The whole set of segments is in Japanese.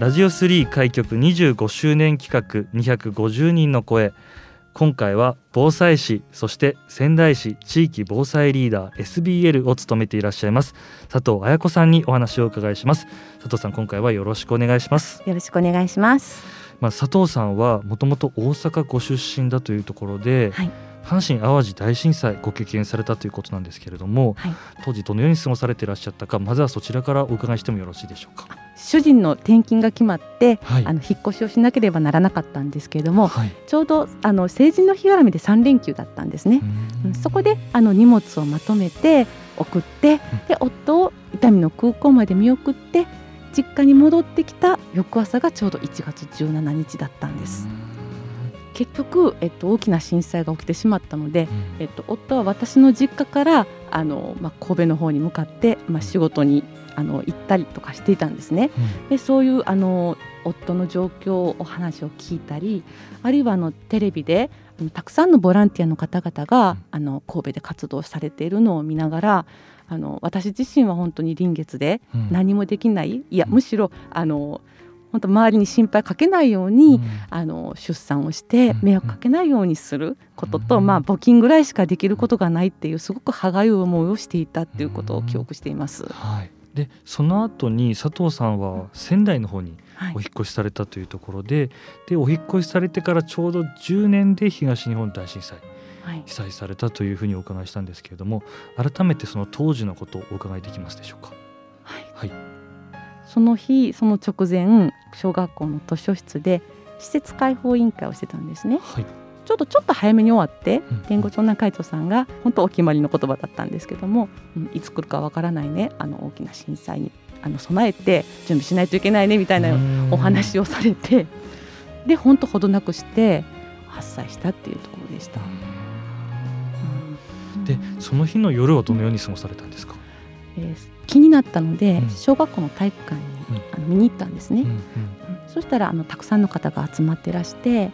ラジオ3開局25周年企画250人の声。今回は防災士そして仙台市地域防災リーダー SBL を務めていらっしゃいます佐藤彩子さんにお話をお伺いします。佐藤さん今回はよろしくお願いします。よろしくお願いします。まあ佐藤さんはもともと大阪ご出身だというところで、はい。阪神・淡路大震災ご経験されたということなんですけれども、はい、当時どのように過ごされていらっしゃったかまずはそちらからお伺いしてもよろしいでしょうか主人の転勤が決まって、はい、あの引っ越しをしなければならなかったんですけれども、はい、ちょうどあの成人の日絡みで3連休だったんですね。そこであの荷物をまとめて送って、で夫を伊丹の空港まで見送って実家に戻ってきた翌朝がちょうど1月17日だったんです。結局、えっと、大きな震災が起きてしまったので、うん、えっと、夫は私の実家からあの、まあ、神戸の方に向かって、まあ、仕事にあの行ったりとかしていたんですね。うん、でそういうあの夫の状況お話を聞いたりあるいはあのテレビでたくさんのボランティアの方々が、うん、あの神戸で活動されているのを見ながらあの私自身は本当に臨月で何もできない、うん、いやむしろあの本当周りに心配かけないように、うん、あの出産をして迷惑かけないようにすることと、うん、まあ、募金ぐらいしかできることがないっていうすごく歯がゆい思いをしていたっていうことを記憶しています。はい、でその後に佐藤さんは仙台の方にお引越しされたというところではい、でお引越しされてからちょうど10年で東日本大震災被災されたというふうにお伺いしたんですけれども改めてその当時のことをお伺いできますでしょうか？はい、はい。その日その直前小学校の図書室で施設開放委員会をしてたんですね。はいちょっとちょっと早めに終わって言語長男会長さんが本当お決まりの言葉だったんですけども、うん、いつ来るかわからないねあの大きな震災にあの備えて準備しないといけないねみたいなお話をされてで本当ほどなくして発災したっていうところでした。でその日の夜はどのように過ごされたんですか、えー気になったので、小学校の体育館に、あの見に行ったんですね、そしたらあのたくさんの方が集まってらして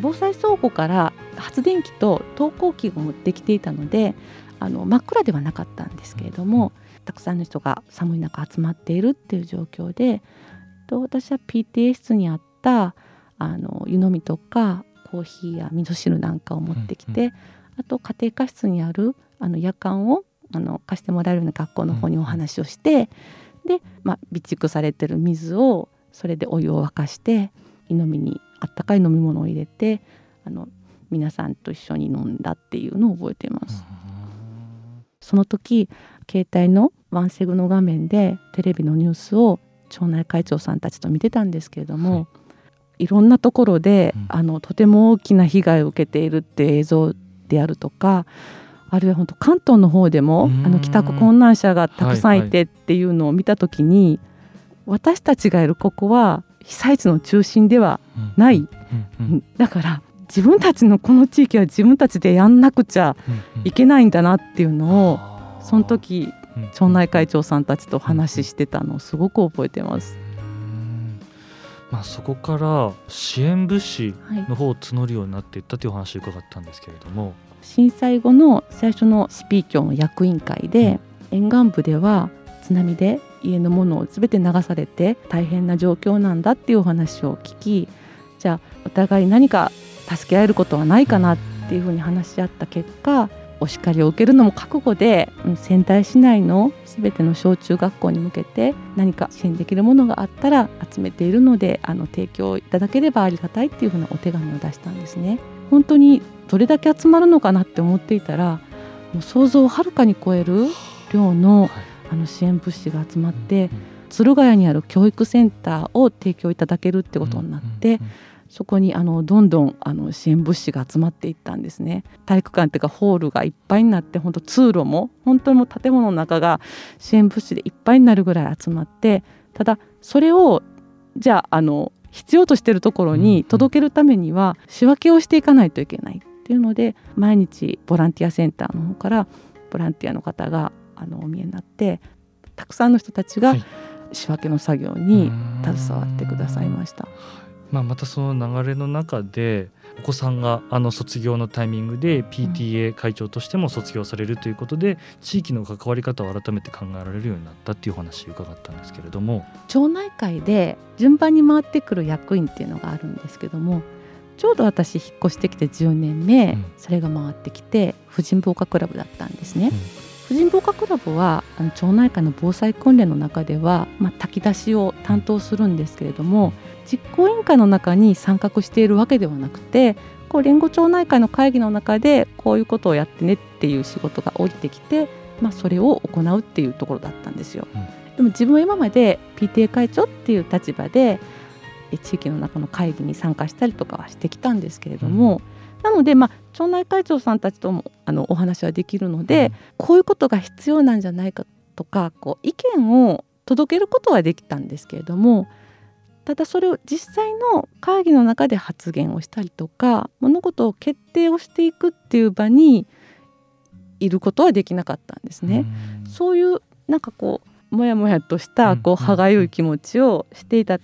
防災倉庫から発電機と投光器が持ってきていたのであの真っ暗ではなかったんですけれども、たくさんの人が寒い中集まっているっていう状況でと私は PTA 室にあったあの湯飲みとかコーヒーや味噌汁なんかを持ってきて、あと家庭科室にあるあの夜間をあの貸してもらえるような学校の方にお話をして、で、まあ、備蓄されてる水をそれでお湯を沸かして湯飲みにあったかい飲み物を入れてあの皆さんと一緒に飲んだっていうのを覚えています。その時携帯のワンセグの画面でテレビのニュースを町内会長さんたちと見てたんですけれども、はい、いろんなところで、うん、あのとても大きな被害を受けているって映像であるとかあるいは本当関東の方でもあの帰宅困難者がたくさんいてっていうのを見た時に、はいはい、私たちがいるここは被災地の中心ではない、だから自分たちのこの地域は自分たちでやんなくちゃいけないんだなっていうのを、その時町内会長さんたちと話してたのをすごく覚えてます。まあ、そこから支援物資の方を募るようになっていったというお話を伺ったんですけれども、震災後の最初のシピー協の役員会で、沿岸部では津波で家のものを全て流されて大変な状況なんだっていうお話を聞きじゃあお互い何か助け合えることはないかなっていうふうに話し合った結果お叱りを受けるのも覚悟で仙台市内の全ての小中学校に向けて何か支援できるものがあったら集めているのであの提供いただければありがたいっていうふうなお手紙を出したんですね。本当にどれだけ集まるのかなって思っていたらもう想像をはるかに超える量の,、あの支援物資が集まって、鶴ヶ谷にある教育センターを提供いただけるってことになって、そこにあのどんどんあの支援物資が集まっていったんですね。体育館っていうかホールがいっぱいになって本当通路も本当にもう建物の中が支援物資でいっぱいになるぐらい集まってただそれをじゃああの必要としているところに届けるためには仕分けをしていかないといけないっていうので毎日ボランティアセンターの方からボランティアの方があのお見えになってたくさんの人たちが仕分けの作業に携わってくださいました。まあ、またその流れの中でお子さんがあの卒業のタイミングで PTA 会長としても卒業されるということで、地域の関わり方を改めて考えられるようになったっていう話を伺ったんですけれども。町内会で順番に回ってくる役員っていうのがあるんですけどもちょうど私引っ越してきて10年目、うん、それが回ってきて婦人防火クラブだったんですね。うん婦人防火クラブはあの町内会の防災訓練の中では、まあ、炊き出しを担当するんですけれども実行委員会の中に参画しているわけではなくてこう連合町内会の会議の中でこういうことをやってねっていう仕事が降りてきて、まあ、それを行うっていうところだったんですよ。うん、でも自分は今まで PTA 会長っていう立場で地域の中の会議に参加したりとかはしてきたんですけれども、うんなので、まあ、町内会長さんたちともあのお話はできるので、うん、こういうことが必要なんじゃないかとかこう意見を届けることはできたんですけれどもただそれを実際の会議の中で発言をしたりとか物事を決定をしていくっていう場にいることはできなかったんですね。うそういうなんかこうもやもやとしたこう歯がゆい気持ちをしていた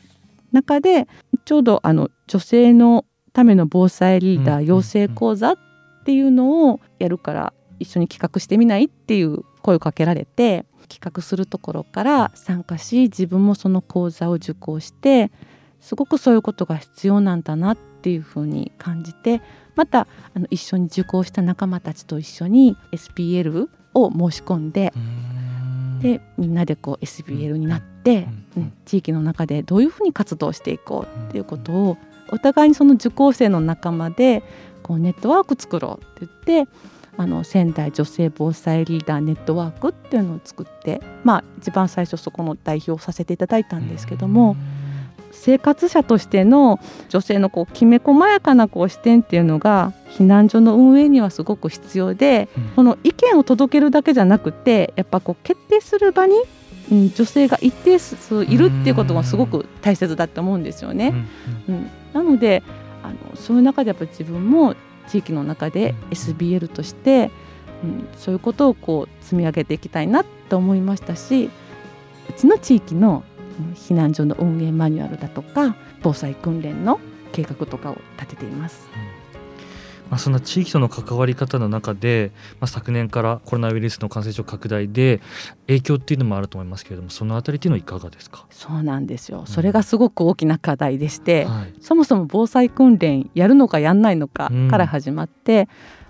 中でちょうどあの女性のための防災リーダー養成講座っていうのをやるから一緒に企画してみないっていう声をかけられて企画するところから参加し自分もその講座を受講してすごくそういうことが必要なんだなっていうふうに感じてまたあの一緒に受講した仲間たちと一緒に SPL を申し込んででみんなでこう SPL になって、うん、地域の中でどういうふうに活動していこうっていうことをお互いにその受講生の仲間でこうネットワーク作ろうって言ってあの仙台女性防災リーダーネットワークっていうのを作ってまあ一番最初そこの代表をさせていただいたんですけども生活者としての女性のこうきめ細やかなこう視点っていうのが避難所の運営にはすごく必要で、この意見を届けるだけじゃなくてやっぱこう決定する場にうん、女性が一定数いるっていうことがすごく大切だと思うんですよね。うん、うん、なのであのそういう中でやっぱ地分も地域の中で SBL として、うん、そういうことをこう積み上げていきたいなと思いましたしうちの地域の避難所の運営マニュアルだとか防災訓練の計画とかを立てています。まあ、そんな地域との関わり方の中で、まあ、昨年からコロナウイルスの感染症拡大で影響っていうのもあると思いますけれどもそのあたりっていうのはいかがですか？そうなんですよ、それがすごく大きな課題でして、はい、そもそも防災訓練やるのかやんないのかから始まって、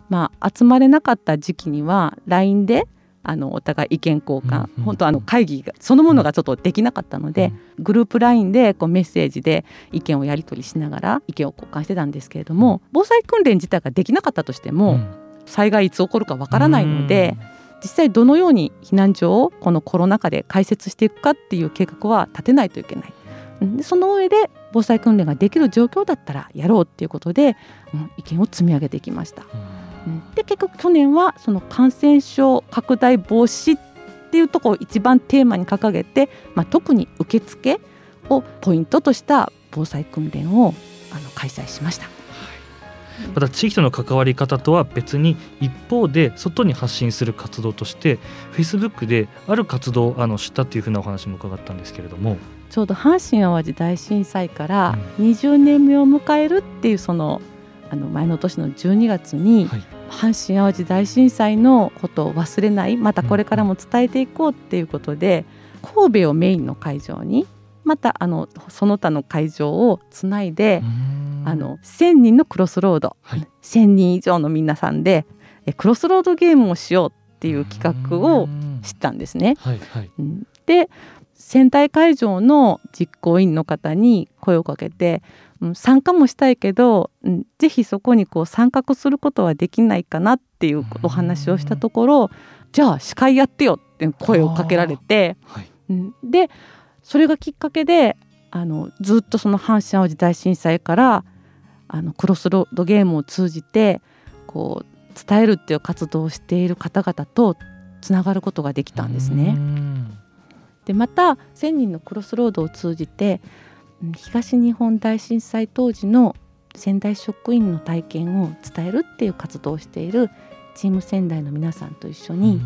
うん、まあ、集まれなかった時期には LINE であのお互い意見交換、うんうん、本当あの会議がそのものがちょっとできなかったので、うん、グループ LINE でこうメッセージで意見をやり取りしながら意見を交換してたんですけれども防災訓練自体ができなかったとしても、うん、災害いつ起こるかわからないので、実際どのように避難所をこのコロナ禍で開設していくかっていう計画は立てないといけない。でその上で防災訓練ができる状況だったらやろうっていうことで、うん、意見を積み上げていきました。で結局去年はその感染症拡大防止っていうところを一番テーマに掲げて、まあ、特に受付をポイントとした防災訓練をあの開催しました。また地域との関わり方とは別に一方で外に発信する活動としてフェイスブックである活動をあの知ったというふうなお話も伺ったんですけれども。ちょうど阪神・淡路大震災から20年目を迎えるっていうそのあの前の年の12月に、はい、阪神・淡路大震災のことを忘れないまたこれからも伝えていこうっていうことで、神戸をメインの会場にまたあのその他の会場をつないであの1,000人のクロスロード、はい、1,000人以上の皆さんでクロスロードゲームをしようっていう企画を知ったんですね。はいはい、で仙台会場の実行委員の方に声をかけて参加もしたいけど、うん、ぜひそこにこう参画することはできないかなっていうお話をしたところじゃあ司会やってよって声をかけられて、はい、うん、でそれがきっかけであのずっとその阪神・淡路大震災からあのクロスロードゲームを通じてこう伝えるっていう活動をしている方々とつながることができたんですね。でまた1,000人のクロスロードを通じて東日本大震災当時の仙台職員の体験を伝えるっていう活動をしているチーム仙台の皆さんと一緒に、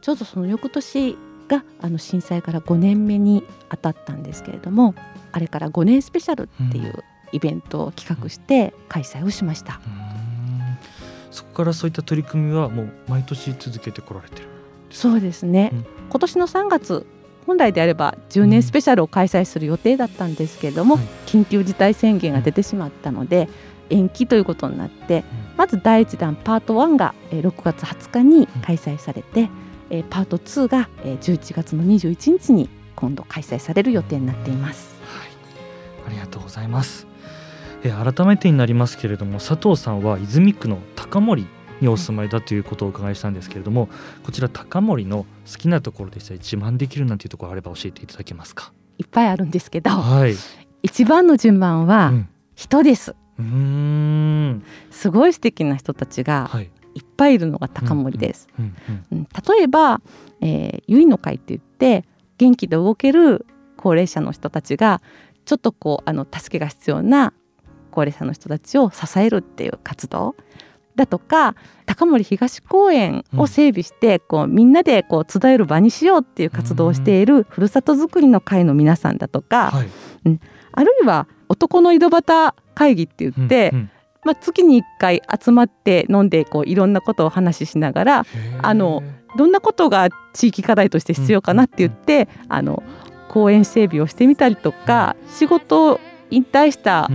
ちょうどその翌年があの震災から5年目に当たったんですけれどもあれから5年スペシャルっていうイベントを企画して開催をしました。そこからそういった取り組みはもう毎年続けてこられてるそうですね、うん、今年の3月本来であれば10年スペシャルを開催する予定だったんですけれども、うん緊急事態宣言が出てしまったので、延期ということになって、まず第1弾パート1が6月20日に開催されて、パート2が11月の21日に今度開催される予定になっています。はい、ありがとうございます。え改めてになりますけれども佐藤さんは泉区の高森にお住まいだということをお伺いしたんですけれどもこちら高森の好きなところでしたり自慢できるなんていうところあれば教えていただけますか？いっぱいあるんですけど、はい、一番の順番は人です、うん、すごい素敵な人たちがい。っぱいいるのが高森です、例えば、えー、ゆいの会って言って元気で動ける高齢者の人たちがちょっとこうあの助けが必要な高齢者の人たちを支えるっていう活動だとか高森東公園を整備して、こうみんなでこう集える場にしようっていう活動をしているふるさとづくりの会の皆さんだとか、はい、うん、あるいは男の井戸端会議って言って、うんうん。まあ、月に1回集まって飲んでこういろんなことを話ししながらあのどんなことが地域課題として必要かなって言って、あの公園整備をしてみたりとか仕事引退した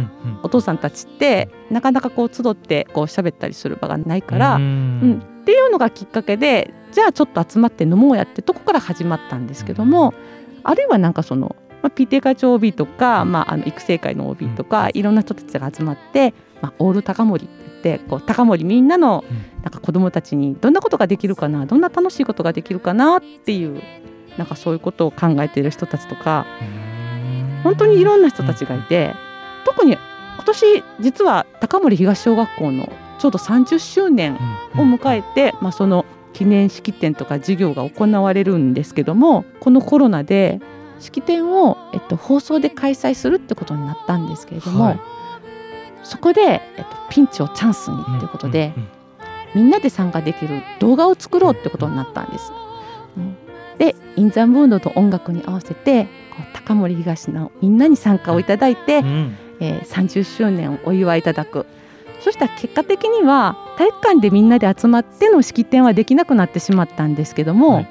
お父さんたちって、なかなかこう集ってこう喋ったりする場がないから、うん、っていうのがきっかけでじゃあちょっと集まって飲もうやってとこから始まったんですけども、あるいはなんかその、まあ、PTA 会長 OB とか、まあ、あの育成会の OB とか、いろんな人たちが集まって、まあ、オール高森って言ってこう高森みんなのなんか子どもたちにどんなことができるかなどんな楽しいことができるかなっていうなんかそういうことを考えている人たちとか。本当にいろんな人たちがいて、特に今年実は高森東小学校のちょうど30周年を迎えて、まあ、その記念式典とか授業が行われるんですけどもこのコロナで式典を、えっと、放送で開催するってことになったんですけれども、はい、そこで、えっと、ピンチをチャンスにっていうことで、みんなで参加できる動画を作ろうってことになったんです。うん、でインザムードの音楽に合わせて高森東のみんなに参加をいただいて、うん、えー、30周年をお祝いいただく。そしたら結果的には体育館でみんなで集まっての式典はできなくなってしまったんですけども、はい、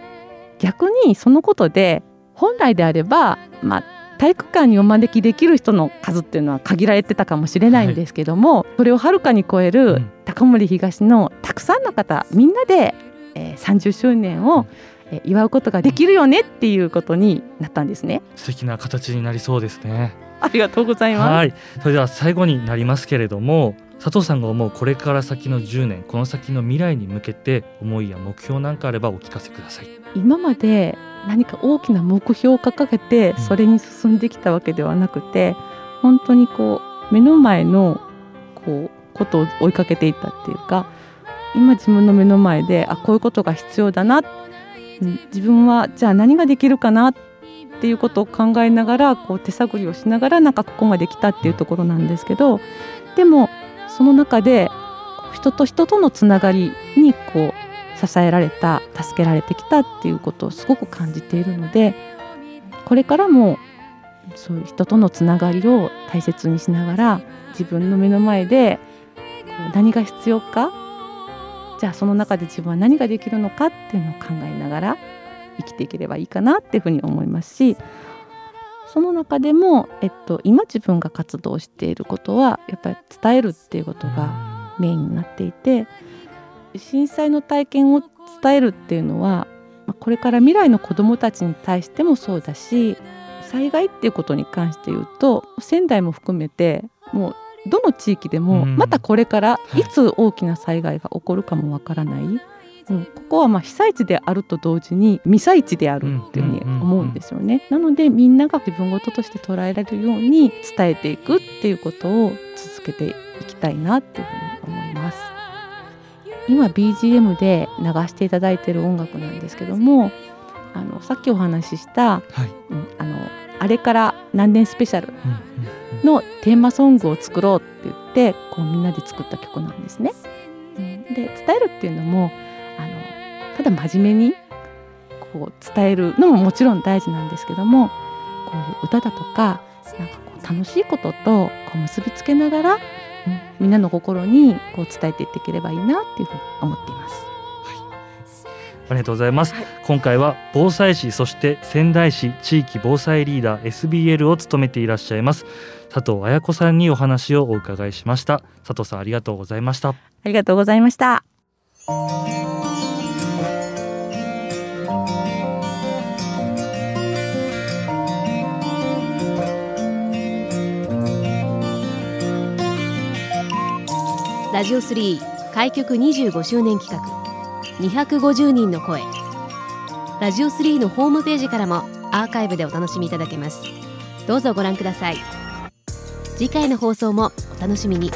逆にそのことで本来であれば、まあ、体育館にお招きできる人の数っていうのは限られてたかもしれないんですけども、はい、それをはるかに超える高森東のたくさんの方みんなで、えー、30周年を祝うことができるよねっていうことになったんですね。素敵な形になりそうですね。ありがとうございます。はい。それでは最後になりますけれども佐藤さんが思うこれから先の10年この先の未来に向けて思いや目標なんかあればお聞かせください。今まで何か大きな目標を掲げてそれに進んできたわけではなくて、うん、本当にこう目の前のこうことを追いかけていたっていうか今自分の目の前であこういうことが必要だな自分はじゃあ何ができるかなっていうことを考えながらこう手探りをしながらなんかここまで来たっていうところなんですけどでもその中で人と人とのつながりにこう支えられた助けられてきたっていうことをすごく感じているのでこれからもそういう人とのつながりを大切にしながら自分の目の前で何が必要かじゃあその中で自分は何ができるのかっていうのを考えながら生きていければいいかなっていうふうに思いますしその中でも、えっと、今自分が活動していることはやっぱり伝えるっていうことがメインになっていて震災の体験を伝えるっていうのはこれから未来の子どもたちに対してもそうだし災害っていうことに関して言うと仙台も含めてもうどの地域でもまたこれからい。つ大きな災害が起こるかもわからない、うん、ここはまあ被災地であると同時に未災地であるっていうふうに思うんですよね。なのでみんなが自分事として捉えられるように伝えていくっていうことを続けていききたいなっていうふうに思います。今 BGM で流していただいている音楽なんですけどもあのさっきお話しした、はい。うんあのあれから何年スペシャルのテーマソングを作ろうって言ってこうみんなで作った曲なんですね。うん、で伝えるっていうのもあのただ真面目にこう伝えるのももちろん大事なんですけどもこういう歌だとかなんかこう楽しいこととこう結びつけながら、うん、みんなの心にこう伝えていっていければいいなっていうふうに思っています。ありがとうございます、はい、今回は防災士そして仙台市地域防災リーダー SBL を務めていらっしゃいます佐藤彩子さんにお話をお伺いしました。佐藤さんありがとうございました。ありがとうございました。ラジオ3開局25周年企画250人の声ラジオ3のホームページからもアーカイブでお楽しみいただけます。どうぞご覧ください。次回の放送もお楽しみに。